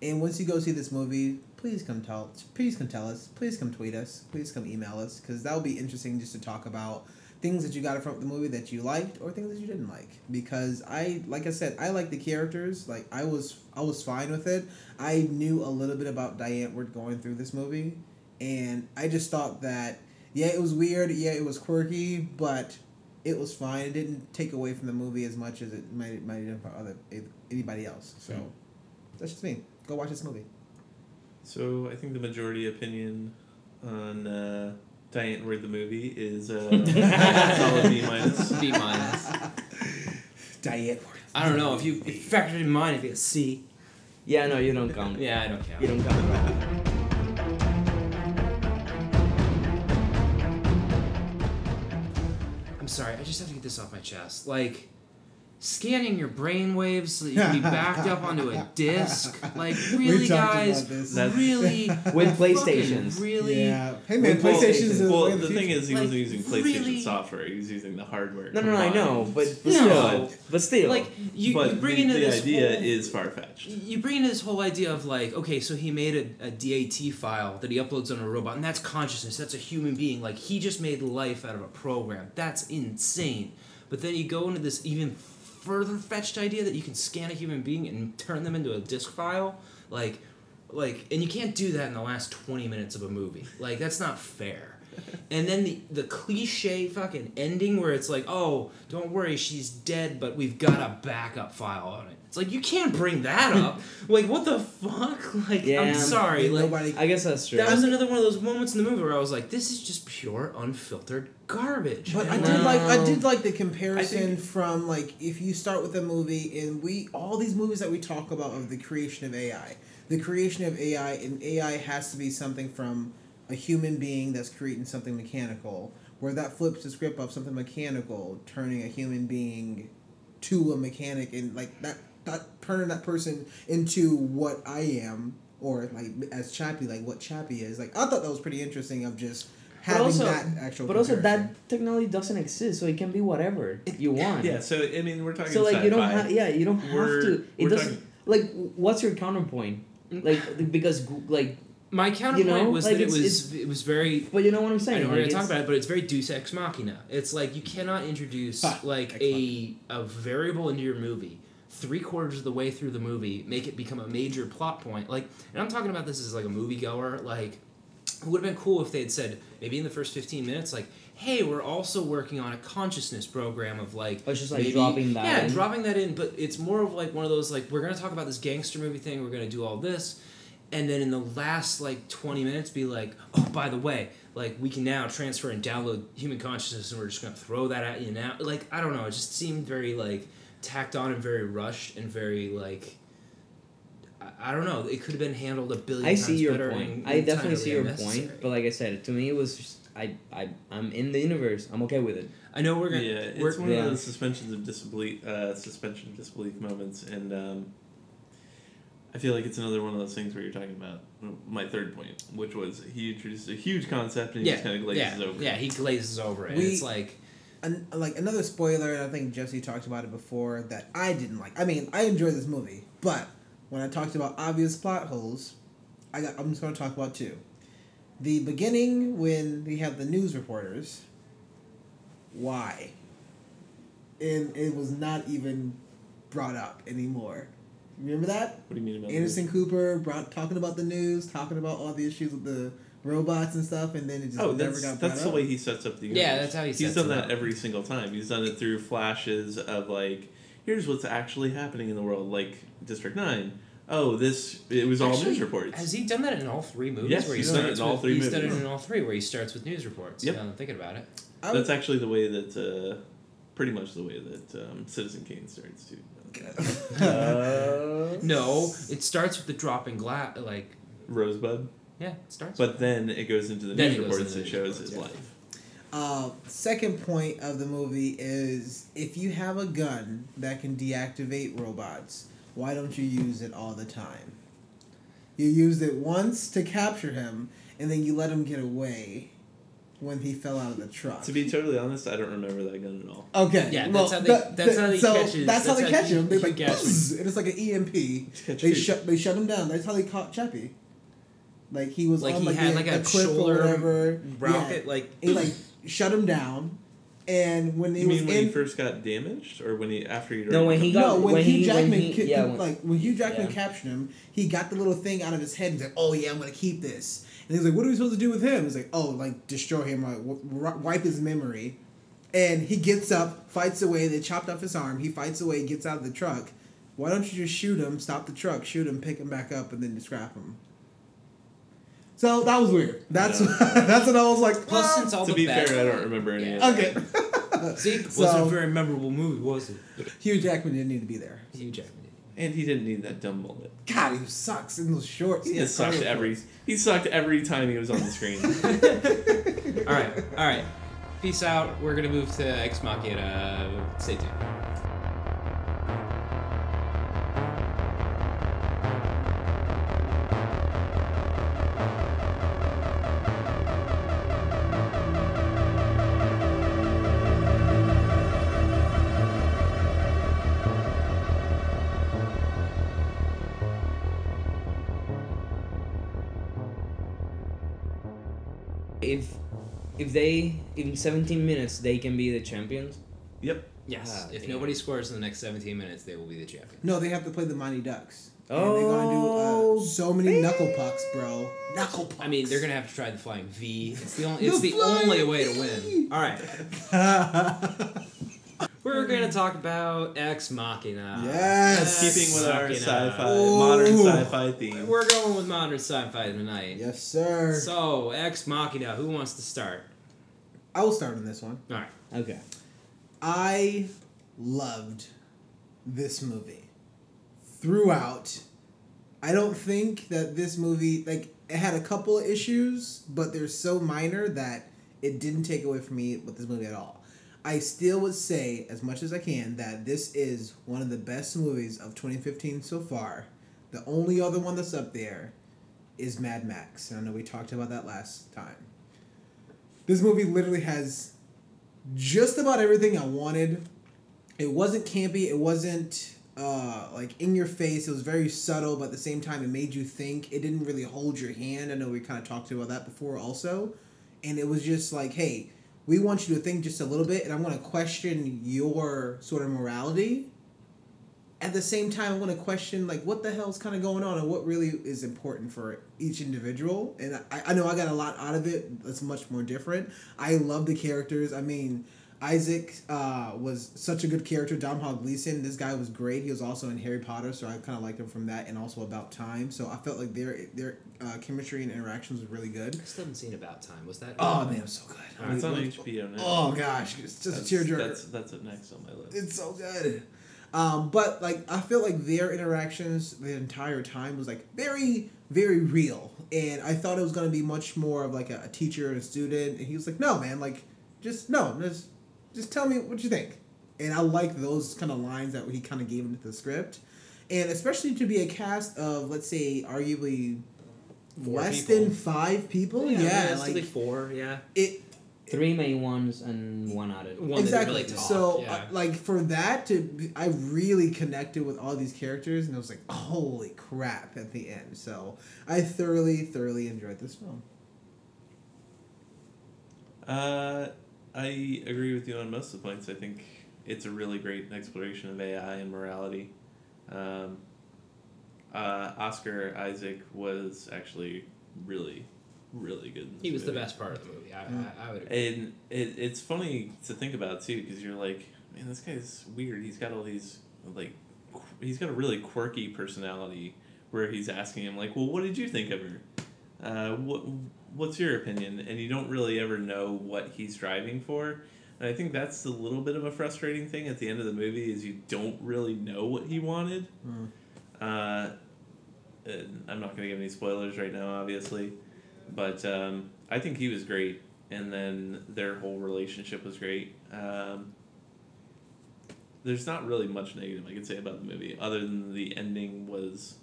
and once you go see this movie, please come tell, please come tell us, please come tweet us, please come email us, because that would be interesting just to talk about things that you got from the movie that you liked or things that you didn't like because i like i said i like the characters like i was i was fine with it i knew a little bit about Die Antwoord going through this movie and I just thought that yeah, it was weird, yeah, it was quirky, but it was fine. It didn't take away from the movie as much as it might might have done for other anybody else. So Hmm. that's just me. Go watch this movie. So I think the majority opinion on uh, Die Antwoord the movie is uh, solid B minus. B minus. Diane. I don't know if you if you factored in mine, if you get a C. Yeah, no, you don't count. Yeah, I don't count. You don't count. I'm sorry, I just have to get this off my chest. Like, scanning your brain waves so that you can be backed up onto a disc. Like, really, guys? about this. Really? With fucking PlayStations. Really? Yeah. Hey man, Well, PlayStation's the Well, the the thing is, he Like, wasn't using PlayStation really? software. He was using the hardware. No, no, no, I know, but, but No. still, but still, Like, you, but you bring the, into the this idea whole, is far fetched. you bring into this whole idea of like, okay, so he made a, a DAT file that he uploads on a robot, and that's consciousness. That's a human being. Like he just made life out of a program. That's insane. But then you go into this even further fetched idea that you can scan a human being and turn them into a disk file, like, like, and you can't do that in the last twenty minutes of a movie. Like that's not fair. and then the the cliche fucking ending where it's like, oh, don't worry, she's dead, but we've got a backup file on it. It's like you can't bring that up. like what the fuck? Like Yeah. I'm sorry. And Like nobody. I guess that's true. that was another one of those moments in the movie where I was like, this is just pure unfiltered garbage. But I And, did like, like I did like the comparison think- from like if you start with a movie and we all these movies that we talk about of the creation of AI, the creation of AI and AI has to be something from a human being that's creating something mechanical, where that flips the script of something mechanical, turning a human being to a mechanic and like that that turning that person into what I am or like as Chappie like what Chappie is like I thought that was pretty interesting of just having also- that actual But also, that technology doesn't exist, so it can be whatever you want. Yeah, so I mean, we're talking. So like you don't have yeah you don't have We're- to it doesn't talking- like what's your counterpoint like because like my counterpoint know, was like, that it it's- was it was very but you know what I'm I saying know we're like, gonna talk about it, but it's very Deus Ex Machina. It's like you cannot introduce Ah, like a a variable into your movie three quarters of the way through the movie, make it become a major plot point. Like, and I'm talking about this as like a moviegoer. Like, it would have been cool if they had said maybe in the first 15 minutes, like, hey, we're also working on a consciousness program of like. Oh, or just, like, maybe- dropping that Yeah, in. dropping that in, but it's more of like one of those like we're gonna talk about this gangster movie thing. We're gonna do all this and then in the last like 20 minutes be like oh by the way like we can now transfer and download human consciousness and we're just going to throw that at you now like i don't know it just seemed very like tacked on and very rushed and very like i, I don't know it could have been handled a billion I times see your better point. and I definitely see your point, but like I said, to me it was just I I I'm in the universe. I'm okay with it. i know we're going to yeah, it's we're, one yeah. of those suspensions of disbelief, uh, suspension of disbelief moments, and um, I feel like it's another one of those things where you're talking about my third point, which was he introduced a huge concept and he yeah, just kind of glazes yeah, over. yeah it. he glazes over it We- it's like an, like another spoiler, and I think Jesse talked about it before that I didn't like. I mean, I enjoyed this movie, but when I talked about obvious plot holes, I got. I'm just going to talk about two. The beginning when we have the news reporters. Why? And it was not even brought up anymore. Remember that? What do you mean about Anderson Cooper brought talking about the news, talking about all the issues with the robots and stuff, and then it just? Oh, never that's got brought that's up. the way he sets up the universe. Yeah, that's how he sets up. He's done it that up. every single time. He's done it through flashes of like, here's what's actually happening in the world, like District Nine. Oh, this it was all Actually, news reports. Has he done that in all three movies? Yes, where he he's done it in all with- three He's done it in all three, where he starts with news reports. Yep. Now I'm thinking about it. I That's actually the way that, uh, pretty much the way that um, Citizen Kane starts too. Uh, No, it starts with the dropping glass. Like, Rosebud, yeah, it starts. but then it goes into the Then news it reports and the shows his reports, life. Uh, second point of the movie is if you have a gun that can deactivate robots, why don't you use it all the time? You used it once to capture him, and then you let him get away when he fell out of the truck. To be totally honest, I don't remember that gun at all. okay, Yeah, well, that's how they- the- that's the- how they so catch his- That's how they how catch he- him. They he like, and it's like an EMP. They shut they shut him down. That's how they caught Chappie. Like he was like on he like, had the- like a, cliff or shoulder whatever. rocket. Yeah. Like He like shut him down, and when he You was mean when in he first got damaged, or when he after he? No, when he got- no, when, when Hugh he- when Jackman, he- ki- yeah, when- like when Hugh Jackman yeah. captured him, he got the little thing out of his head. He's like, "Oh yeah, I'm gonna keep this." And he's like, "What are we supposed to do with him?" He's like, "Oh, like destroy him, like w- w- wipe his memory." And he gets up, fights away. They chopped off his arm. He fights away, gets out of the truck. Why don't you just shoot him? Stop the truck, shoot him, pick him back up, and then scrap him. So that was weird. That's that's what I was like. plus, "Ah." since all To the be bad, fair, I don't remember any of Yeah. that. okay. See, it So- wasn't a very memorable movie, was it? Hugh Jackman didn't need to be there. Hugh Jackman. And he didn't need that dumb mullet. God, he sucks in those shorts. He Yeah, sucked cargo every. He sucked every time he was on the screen. all right, all right. Peace out. We're gonna move to Ex Machina. Stay tuned. If they in 17 minutes they can be the champions. yep. Yes. Ah, if damn. nobody scores in the next 17 minutes, they will be the champion. No, they have to play the Mighty Ducks. And Oh, they're gonna do a so many knuckle pucks, bro. Knuckle pucks. I mean, they're gonna have to try the flying V. It's the only. It's The the, only way to win. All right, we're gonna talk about Ex Machina. Yes. Ex Keeping with our Machina. sci-fi, Ooh. modern sci-fi theme. We're going with modern sci-fi tonight. yes, sir. So, Ex Machina. Who wants to start? I will start on this one. All right. Okay. I loved this movie throughout. I don't think that this movie like it had a couple of issues, but they're so minor that it didn't take away from me with this movie at all. I still would say, as much as I can, that this is one of the best movies of 2015 so far. The only other one that's up there is Mad Max. And I know we talked about that last time. This movie literally has just about everything I wanted. It wasn't campy. It wasn't uh, like in your face. It was very subtle, but at the same time, it made you think. It didn't really hold your hand. I know we kind of talked about that before, also. And it was just like, hey, we want you to think just a little bit, and I'm going to question your sort of morality. At the same time, I'm going to question like what the hell's kind of going on and what really is important for each individual. And I, I know I got a lot out of it. That's much more different. I love the characters. I mean, Isaac uh, was such a good character. Domhnall Gleeson, this guy was great. He was also in Harry Potter, so I kind of liked him from that, and also About Time. So I felt like their their uh, chemistry and interactions was really good. I still haven't seen About Time. Was that? Oh man, it was so good. It's on HBO now. Oh gosh, it's just that's, a tearjerker. That's that's it next on my list. It's so good. Um, but like I feel like their interactions the entire time was like very, very real. And I thought it was gonna be much more of like a, a teacher and a student. And he was like, No man, like just no, just just tell me what you think. And I like those kind of lines that he kind of gave into the script. And especially to be a cast of let's say arguably Four less people. than five people. Yeah, realistically like four. Yeah. it Three main ones and one added. One that exactly. really so, yeah. uh, like for that to, be, I really connected with all these characters, and it was like, holy crap! At the end, so I thoroughly, thoroughly enjoyed this film. Uh, I agree with you on most of the points. I think it's a really great exploration of AI and morality. Um, uh, Oscar Isaac was actually really, really good. in this He was the best part of the movie. I, I, I would agree. And it, it's funny to think about too, because you're like, man, this guy's weird. He's got all these like, qu- he's got a really quirky personality. Where he's asking him like, well, what did you think of her? Uh, what what's your opinion? And you don't really ever know what he's driving for. And I think that's a little bit of a frustrating thing at the end of the movie is you don't really know what he wanted. Mm. Uh, and I'm not going to give any spoilers right now, obviously, but um, I think he was great, and then their whole relationship was great. Um, there's not really much negative I could say about the movie, other than the ending was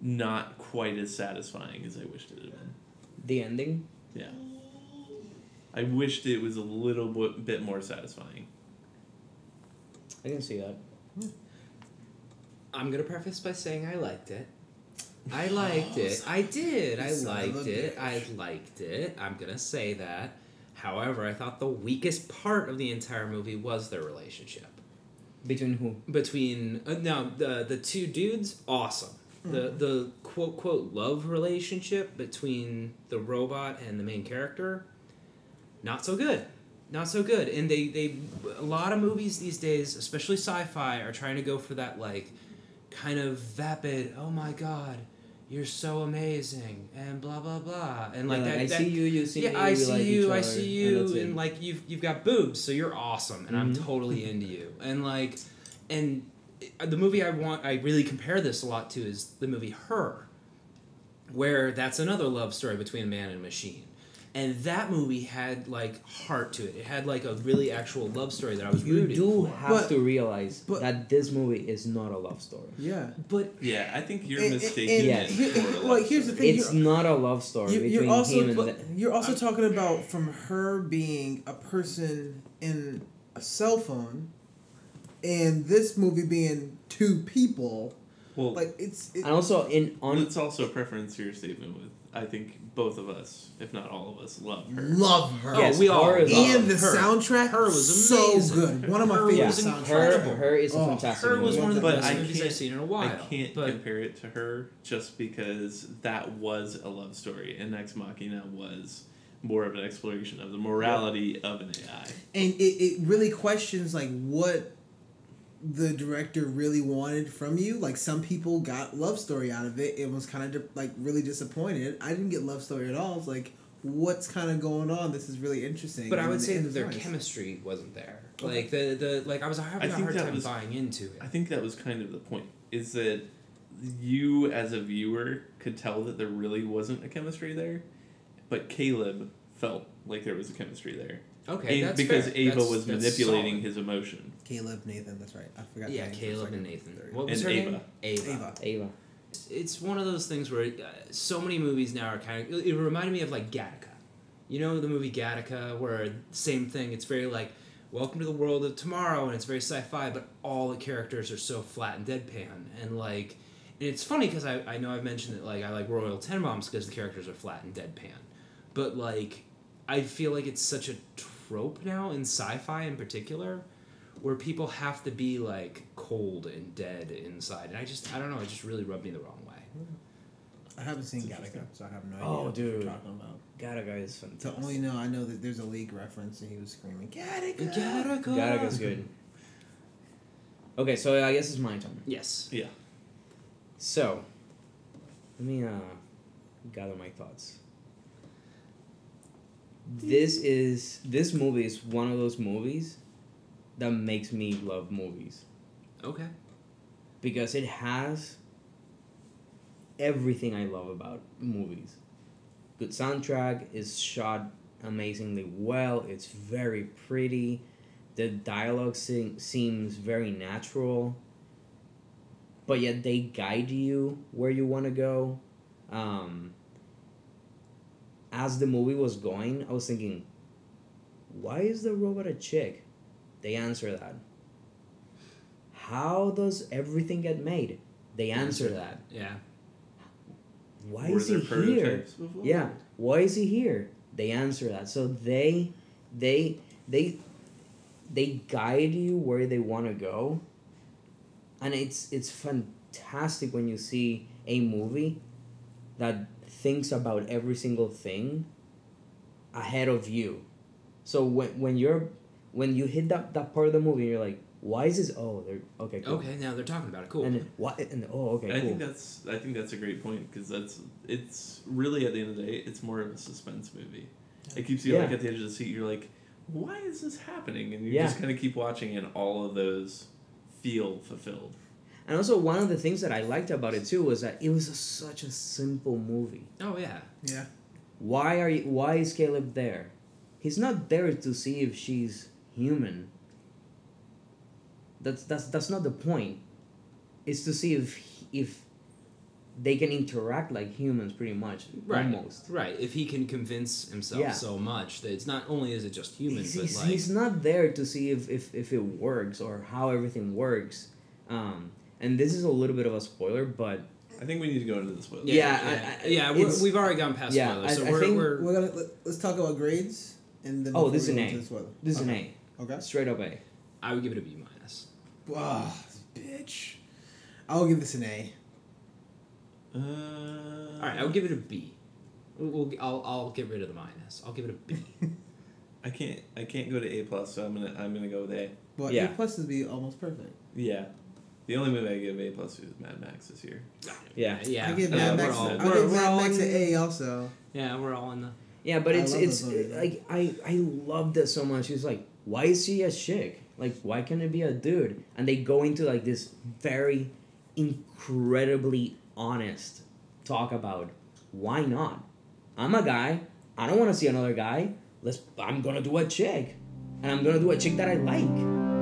not quite as satisfying as I wished it had been. The ending. Yeah. I wished it was a little bit, bit more satisfying. I can see that. I'm gonna preface by saying I liked it. I liked it. I did. I Son of a liked it. I liked it. I'm gonna say that. However, I thought the weakest part of the entire movie was their relationship Between who? between uh, no the the two dudes. Awesome. The the quote quote love relationship between the robot and the main character. Not so good. Not so good. And they they a lot of movies these days, especially sci-fi, are trying to go for that like kind of vapid. Oh my god, you're so amazing, and blah blah blah, and like Yeah, that. I that- see you. You see me. I see like you, I see you, it. and like you've you've got boobs, so you're awesome, and I'm Mhm. totally into you, and like, and the movie I want, I really compare this a lot to is the movie Her, where that's another love story between a man and a machine, and that movie had like heart to it. It had like a really actual love story that I was you do for. have But- to realize but- that this movie is not a love story. Yeah. But Yeah, I think you're And- and- mistaking and Yes. it here- for like, here's the thing. It's not a love story You- between you're also him and but the, you're also talking about from her being a person in a cell phone, and this movie being two people. Well, Like it's it, And also in on it's also a preference to your statement with I think both of us, if not all of us, love her. love her. Yes, oh, we all her is love and the her. soundtrack Her was so amazing. good. One of my Her favorite was soundtracks. her, her is a Oh, fantastic. Her was movie. one of the But best I movies can't- I've seen in a while. I can't but compare it to her just because that was a love story, and Ex Machina was more of an exploration of the morality of an AI. and it, it really questions like what the director really wanted from you like some people got love story out of it it was kind of di- like really disappointed i didn't get love story at all it's like what's kind of going on this is really interesting But I would say that their nice. chemistry wasn't there. Okay. Like the the like I was having I a think hard time was- buying into it. I think that was kind of the point. Is that you as a viewer could tell that there really wasn't a chemistry there, but Caleb felt like there was a chemistry there. Okay, A- that's because fair. Ava That's- was that's manipulating solid. his emotion. caleb nathan that's right i forgot Yeah, the name for a Caleb and Nathan. Third. What was And her Ava. name? Ava. ava Ava. It's one of those things where uh, so many movies now are kind of. It reminded me of like Gattaca. You know the movie Gattaca, where same thing. It's very like welcome to the world of tomorrow, and it's very sci-fi, but all the characters are so flat and deadpan, and like. And it's funny because I, I know I've mentioned that like I like Royal Tenenbaums because the characters are flat and deadpan, but like I feel like it's such a trope now in sci-fi in particular, where people have to be like cold and dead inside, and I just I don't know, it just really rubbed me the wrong way. i haven't seen That's gattaca so i have no idea Oh, what dude. you're talking about Gattaca is so fantastic. only know i know that there's a league reference and he was screaming gattaca Gattaca. Gattaca's good. Okay, so I guess it's my turn. Yes. Yeah. So, let me uh, gather my thoughts. This is this movie is one of those movies that makes me love movies Okay. because it has everything I love about movies. Good soundtrack is shot amazingly well. It's very pretty. The dialogue se- seems very natural. But yet they guide you where you want to go. Um, as the movie was going, I was thinking, why is the robot a chick? They answer that. How does everything get made? They answer that. Yeah. Why Were is there he here? before? Yeah. Why is he here? They answer that. So they they they they guide you where they want to go. And it's it's fantastic when you see a movie that thinks about every single thing ahead of you. So when when you're when you hit that, that part of the movie you're like, why is this oh they're okay, cool. Okay. Now they're talking about it. Cool. And what and oh okay, I cool. think that's I think that's a great point because that's it's really at the end of the day it's more of a suspense movie. It keeps you like at the edge of the seat. You're like, why is this happening? And you Yeah. just kind of keep watching, and all of those feel fulfilled. And also, one of the things that I liked about it too was that it was a, such a simple movie. oh yeah. yeah Why are you? Why is Caleb there? He's not there to see if she's human. That's that's that's not the point. It's to see if if they can interact like humans, pretty much, Right. almost. Right. If he can convince himself Yeah. so much that it's not only is it just human, He's, but he's, like he's not there to see if, if, if it works or how everything works. Um, and this is a little bit of a spoiler, but I think we need to go into the spoiler. yeah, Yeah, yeah, I- I- yeah, we're, it's- we've already gone past Yeah, spoilers, I- so I we're, we're we're gonna let, let's talk about grades and then Oh, this is an A. this is an. A, okay straight up A. I would give it a B minus. wow bitch i'll give this an a Uh, All right, I would give it a B. We'll, we'll, I'll, I'll get rid of the minus. I'll give it a B. I can't. I can't go to A plus, so I'm gonna. I'm gonna go with A. Well, Yeah. A plus would be almost perfect. Yeah. The only movie I give A plus to is Mad Max this year. Yeah. yeah. I give Uh, Mad we're Max. all- I we're- give we're Mad all Max in- an A also. Yeah, we're all in the. Yeah, but I it's love it's those movies. like I I loved it so much. It's like why is she a chick? Like why can't it be a dude? And they go into like this very incredibly honest talk about why not? I'm a guy. I don't want to see another guy. Let's. I'm gonna do a chick, and I'm gonna do a chick that I like.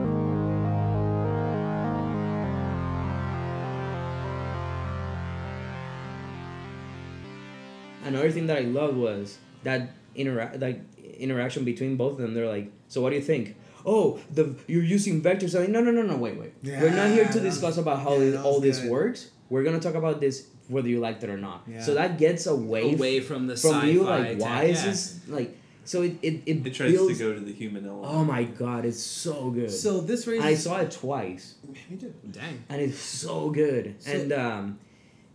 Another thing that I loved was that interact like interaction between both of them. They're like, "So what do you think?" Oh, the you're using vectors. I'm like, no, no, no, no. Wait, wait. We're not here to discuss about how yeah, all this good. works. we're gonna talk about this whether you liked it or not. Yeah. So that gets away, away from the from sci-fi you. Like, why is yeah. this like? So it it it, It tries builds. to go to the human element. oh my god, it's so good. So this raises. I saw it twice. Me too. Dang. and it's so good. So- and um,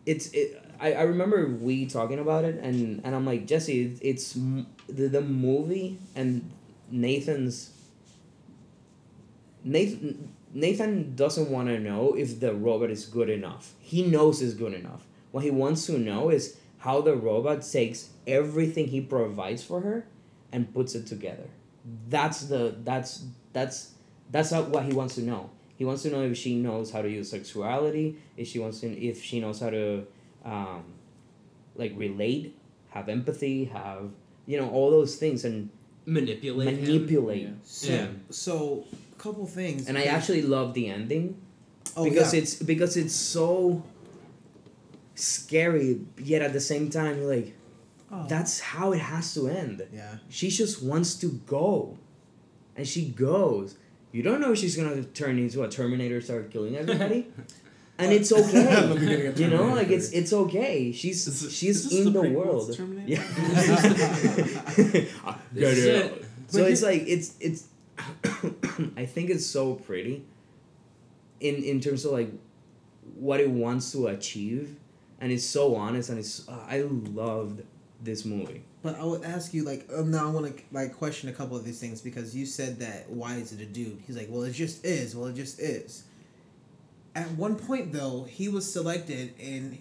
it's it. I, I remember we talking about it, and, and I'm like Jesse, it's, the the movie and Nathan's. Nathan Nathan doesn't want to know if the robot is good enough. He knows it's good enough. What he wants to know is how the robot takes everything he provides for her and puts it together. That's the that's that's that's not what he wants to know. He wants to know if she knows how to use sexuality, if she wants to if she knows how to um, like relate, have empathy, have you know all those things and Manipulate. him. manipulate. Yeah. So, Yeah. so a couple things. And I actually love the ending oh, because yeah. it's because it's so scary yet at the same time you're like Oh. that's how it has to end. yeah. She just wants to go. And she goes. You don't know if she's gonna turn into a Terminator, start killing everybody. and it's At the beginning okay. of you know, like it's it's okay. She's Is it- she's is this in the the, world. Yeah. This is it. So But it's like it's it's I think it's so pretty in in terms of like what it wants to achieve and it's so honest and it's uh, I loved this movie. But I would ask you, like, um, now I want to like question a couple of these things because you said that why is it a dude? He's like, well, it just is. Well, it just is. At one point, though, he was selected and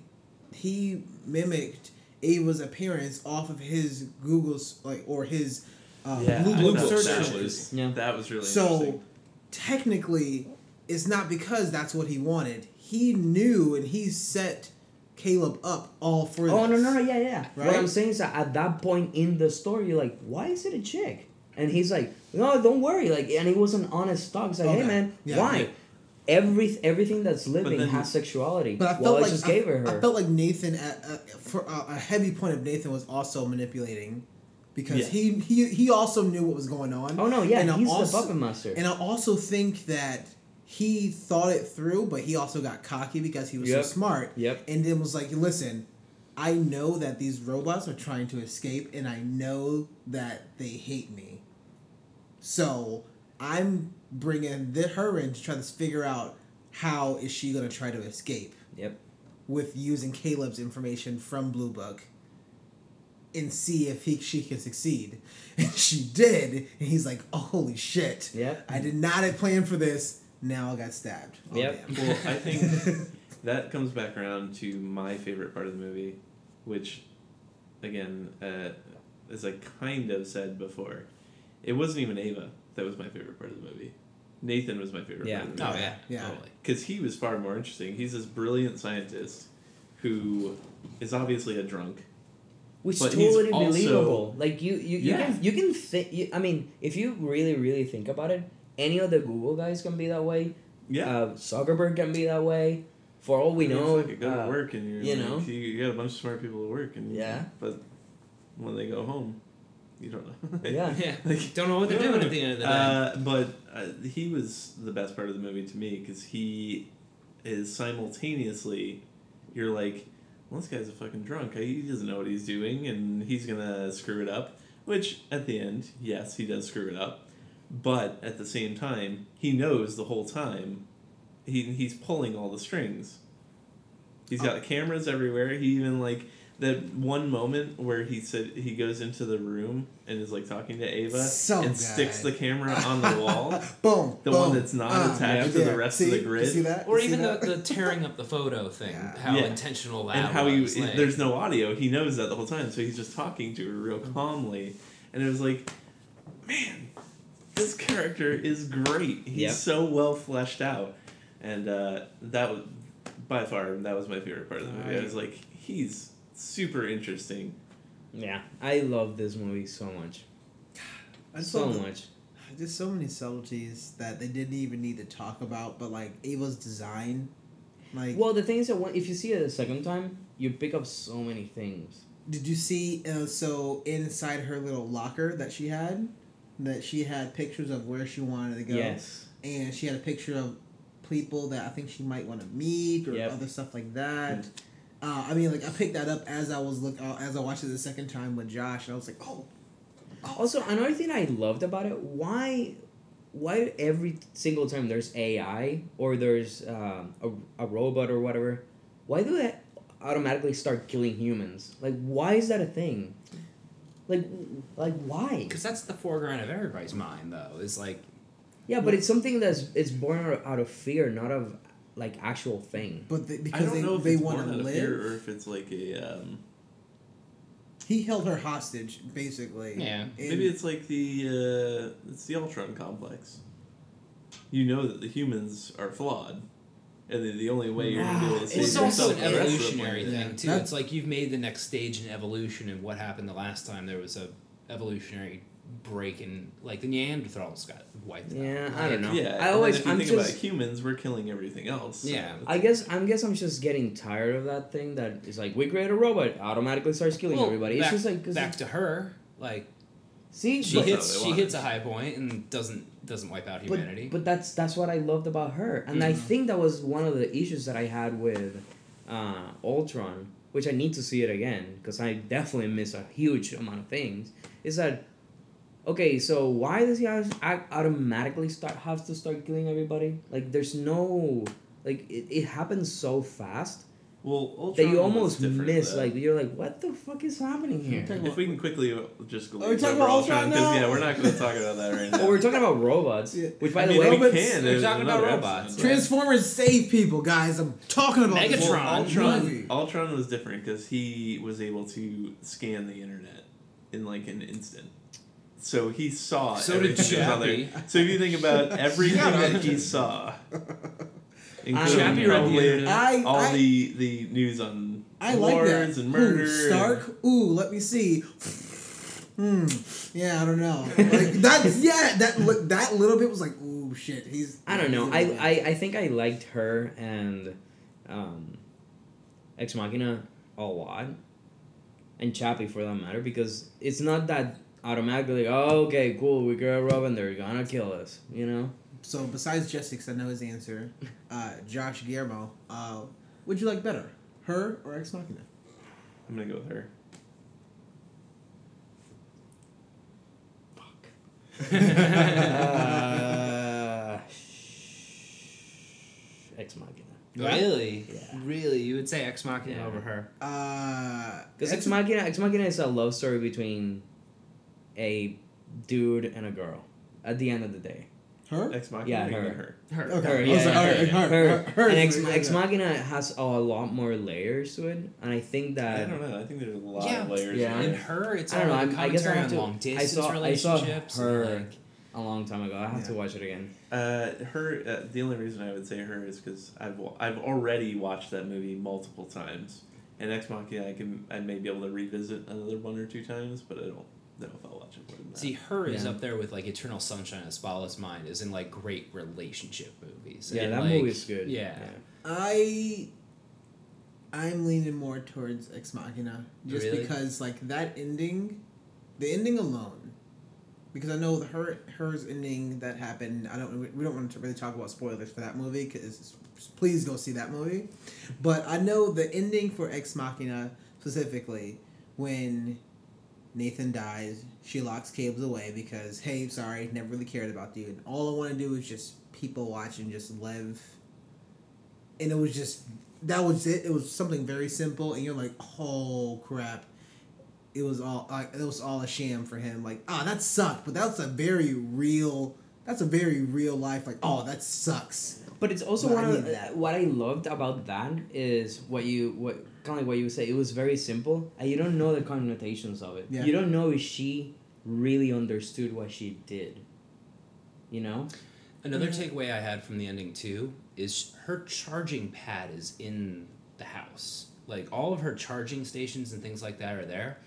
he mimicked Ava's appearance off of his Google's like or his uh, yeah, Blue I Book search that was Yeah. that was really So interesting. technically, it's not because that's what he wanted. He knew and he set Caleb up all for Oh no this. no no yeah yeah. Right? What I'm saying is that at that point in the story, you're like, why is it a chick? And he's like, no, don't worry. Like, and he was an honest talk. He's like, hey man, Yeah. why? Every everything that's living then- has sexuality. But I well, felt I like just I, gave her I her. felt like Nathan at, uh, for uh, a heavy point of Nathan was also manipulating because Yeah. he, he he also knew what was going on. oh no, yeah, and I he's also- the puppet master. And I also think that he thought it through, but he also got cocky because he was Yep. so smart. Yep. And then was like, "Listen, I know that these robots are trying to escape, and I know that they hate me. So I'm bringing the, her in to try to figure out how is she going to try to escape." Yep. with using Caleb's information from Blue Book and see if he she can succeed. And she did, and he's like, oh, "Holy shit! Yeah, I did not plan for this. Now I got stabbed." Oh, Yep. damn. Well, I think that comes back around to my favorite part of the movie, which, again, uh, as I kind of said before, it wasn't even Ava that was my favorite part of the movie. Nathan was my favorite Yeah. part of the Oh movie. yeah. Yeah. Totally. Because he was far more interesting. He's this brilliant scientist who is obviously a drunk. Which But he's totally also- believable. Like you, you, you Yeah. can you can think. I mean, if you really really think about it, any of the Google guys can be that way. Yeah. Uh, Zuckerberg can be that way. For all we You know, fucking go uh, to work and you're you like, know? you, you got a bunch of smart people at work and Yeah. but when they go home, you don't know. Yeah. Yeah. Like, Don't know what they're doing at the end of the day. Uh, but uh, he was the best part of the movie to me because he is simultaneously, you're like, well, this guy's a fucking drunk. He doesn't know what he's doing, and he's gonna screw it up. Which at the end, yes, he does screw it up, but at the same time, he knows the whole time. He he's pulling all the strings. He's got cameras everywhere. He even like that one moment where he said he goes into the room and is like talking to Ava So and good. sticks the camera on the wall. boom. The boom. one that's not Ah, attached yeah. to the rest of See? the You grid. see that? or You see even the, that? the tearing up the photo thing. Yeah. How Yeah. intentional that and how was. he like- there's no audio. He knows that the whole time, so he's just talking to her real calmly, and it was like, man, this character is great. He's Yep. so well fleshed out, and uh, that was by far that was my favorite part of the movie. I was like, he's super interesting. yeah, I love this movie so much, I just so the- much. There's so many subtleties that they didn't even need to talk about, but like Ava's design, like Well, the thing is that when, if you see it a second time, you pick up so many things. Did you see? Uh, so inside her little locker that she had, that she had pictures of where she wanted to go, Yes. and she had a picture of people that I think she might want to meet or Yep. other stuff like that. Uh, I mean, like I picked that up as I was look uh, as I watched it the second time with Josh, and I was like, oh, Also, another thing I loved about it, why, why every single time there's AI or there's um, a, a robot or whatever, why do they automatically start killing humans? Like, why is that a thing? Like, like why? Because that's the foreground of everybody's mind, though. Is like, Yeah, but it's something that's it's born out of fear, not of like actual thing. but they, I because don't they, know if they want to live. fear or if it's like a um, He held her hostage, basically. Yeah. And- maybe it's like the uh, it's the Ultron complex. You know that the humans are flawed, and the, the only way you're gonna be able to It's save it's yourself also an the rest of the evolutionary planet- thing too. That's- It's like you've made the next stage in evolution, and what happened the last time there was a evolutionary break in like the Neanderthals got wiped out. Yeah, I don't know. Yeah, I and then always- if you I'm think just- about humans, we're killing everything else. Yeah. it's- I guess I'm guess I'm just getting tired of that thing that is like we create a robot automatically starts killing Well, everybody. Back, it's just like 'cause back to her, like see she hits she hits a high point and doesn't doesn't wipe out humanity. but that's that's what I loved about her, and I Mhm. think that was one of the issues that I had with uh, Ultron, which I need to see it again because I definitely miss a huge amount of things. Is that okay? So why does he have, au- automatically start have to start killing everybody? Like there's no like it, it happens so fast Well, Ultron that you almost miss though. like you're like what the fuck is happening here If we can quickly uh, just go Are we talking about Ultron because now? yeah, we're not going to talk about that right now. oh we're talking about robots Yeah. which by I the mean, way we robots- can. we're talking about robots. episode. Transformers save people, guys. I'm talking about this Megatron. whole Ultron, movie. Ultron was different because he was able to scan the internet in like an instant. So he saw So did everything that was on there. Chappie. So if you think about everything Shut that he saw, including Chappie the probably. I, all I, the, the news on I like wars that. and murder. Ooh, Stark. Ooh, let me see. Hmm. Yeah, I don't know. Like that's yeah. That li- that little bit was like, ooh, shit. He's. I don't know. I, I. I think I liked her and um, Ex Machina a lot, and Chappie for that matter, because it's not that automatically. Oh, okay, cool. We got Robin. They're gonna kill us. You know. So besides Jesse, 'cause I know his answer, uh, Josh Guillermo, uh, would you like better, her or Ex Machina? I'm gonna go with her. uh, Ex Machina. really, Yeah. really, you would say Ex Machina Yeah. over her. Uh, Because Ex Machina, Ex Machina is a love story between a dude and a girl. At the end of the day. her. Ex Machina. Yeah, her. her. Her. Okay. Her, yeah, like, yeah, yeah. her, her, her, her and Ex, Ex. Machina has a lot more layers to it, and I think that I don't know. I think there's a lot Yeah. of layers. Yeah. in In her, it's I don't know. the I'm- guess I have on to. long I distance saw I saw relationships. and, her like, a long time ago. I have to watch it again. Uh, her. Uh, the only reason I would say her is because I've I've already watched that movie multiple times, and Ex Machina I can I may be able to revisit another one or two times, but I don't know if I'll watch it more than that. See, her is Yeah. up there with like Eternal Sunshine of the Spotless Mind, is in like great relationship movies. Yeah, And, that like, movie is good. Yeah. I I'm leaning more towards Ex Machina just Really? because like that ending, the ending alone, because I know the her hers ending that happened. I don't we don't want to really talk about spoilers for that movie because please go see that movie. But I know the ending for Ex Machina specifically when Nathan dies, she locks Caleb away because hey, sorry, never really cared about you, and all I want to do is just people watch and just live and it was just that was it. It was something very simple, and you're like, oh crap, it was all like it was all a sham for him. Like, ah, that sucked, but that's a very real. That's a very real life. Like, oh, that sucks. But it's also But I one of the, that. what I loved about that is what you what kind of like what you say. It was very simple, and you don't know the connotations of it. Yeah. You don't know if she really understood what she did. You know. Another takeaway I had from the ending too is her charging pad is in the house. Like all of her charging stations and things like that are there.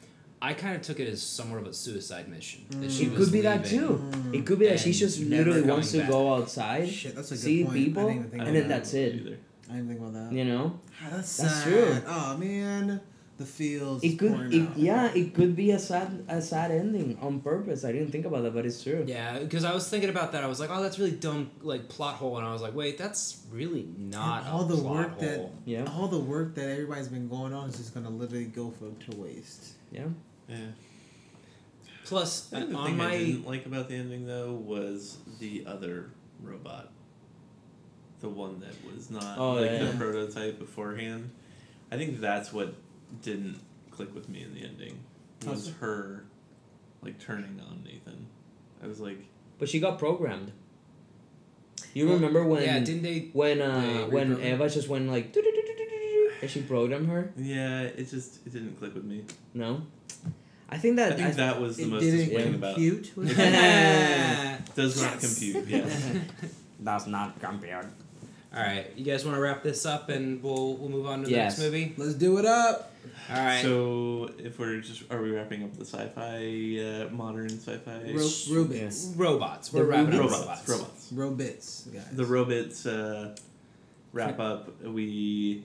I kind of took it as somewhat of a suicide mission. That she It was could be that leaving. too. It could be that she just literally coming wants to back. go outside, Shit, that's a good see point. I people, didn't even think and about then that. that's it. Either. I didn't think about that. You know. Ah, that's That's sad. true. Oh man. the fields. It could, pouring it, out. yeah, it could be a sad, a sad ending on purpose. I didn't think about that, but it's true. Yeah, because I was thinking about that. I was like, oh, that's really dumb, like plot hole, and I was like, wait, that's really not And all a the plot work that hole. Yeah, all the work that everybody's been going on is just gonna literally go for to waste. yeah. Yeah. Plus, I think the on thing my I didn't like about the ending though was the other robot, the one that was not Oh, like yeah. the prototype beforehand. I think that's what didn't click with me in the ending. Was her like turning on Nathan? I was like, But she got programmed. You Well, remember when yeah, didn't they? when uh they when reprogram- Eva just went like "Do-do-do-do-do-do-do," she programmed her? yeah, it just it didn't click with me. No, I think that I think that was the it most didn't disappointing about. compute. with Does not Yes. compute. Yes. does not compute. All right, you guys want to wrap this up, and we'll we'll move on to the Yes. next movie. Let's do it up. All right. So if we're just are we wrapping up the sci-fi uh, modern sci-fi Ro- RoButts. robots. The We're wrapping up robots. robots robots. robots RoButts, guys. the robots uh, wrap up we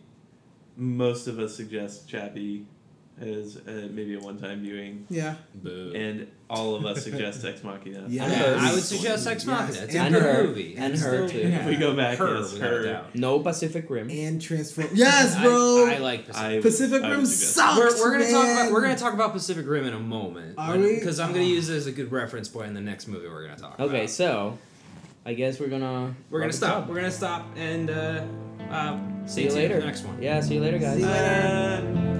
most of us suggest Chappie as uh, maybe a one-time viewing Yeah. Boo. and all of us suggest Ex Machina Yeah. And yeah. I would suggest Ex Yes, Machina. It's a and good her. movie. And It's her, too. yeah. We go back, Her, yes, without a her. doubt. No Pacific Rim. And transform. Yes, bro. I, I like Pacific. I, Pacific I would Rim sucks. we're, we're gonna talk about we're gonna talk about Pacific Rim in a moment. Are we? Because I'm gonna use it as a good reference point in the next movie we're gonna talk Okay, about. so I guess we're gonna We're gonna stop. up. We're gonna stop and uh, uh, See stay you later. the next one. Yeah, see you later, guys. See you later. Uh,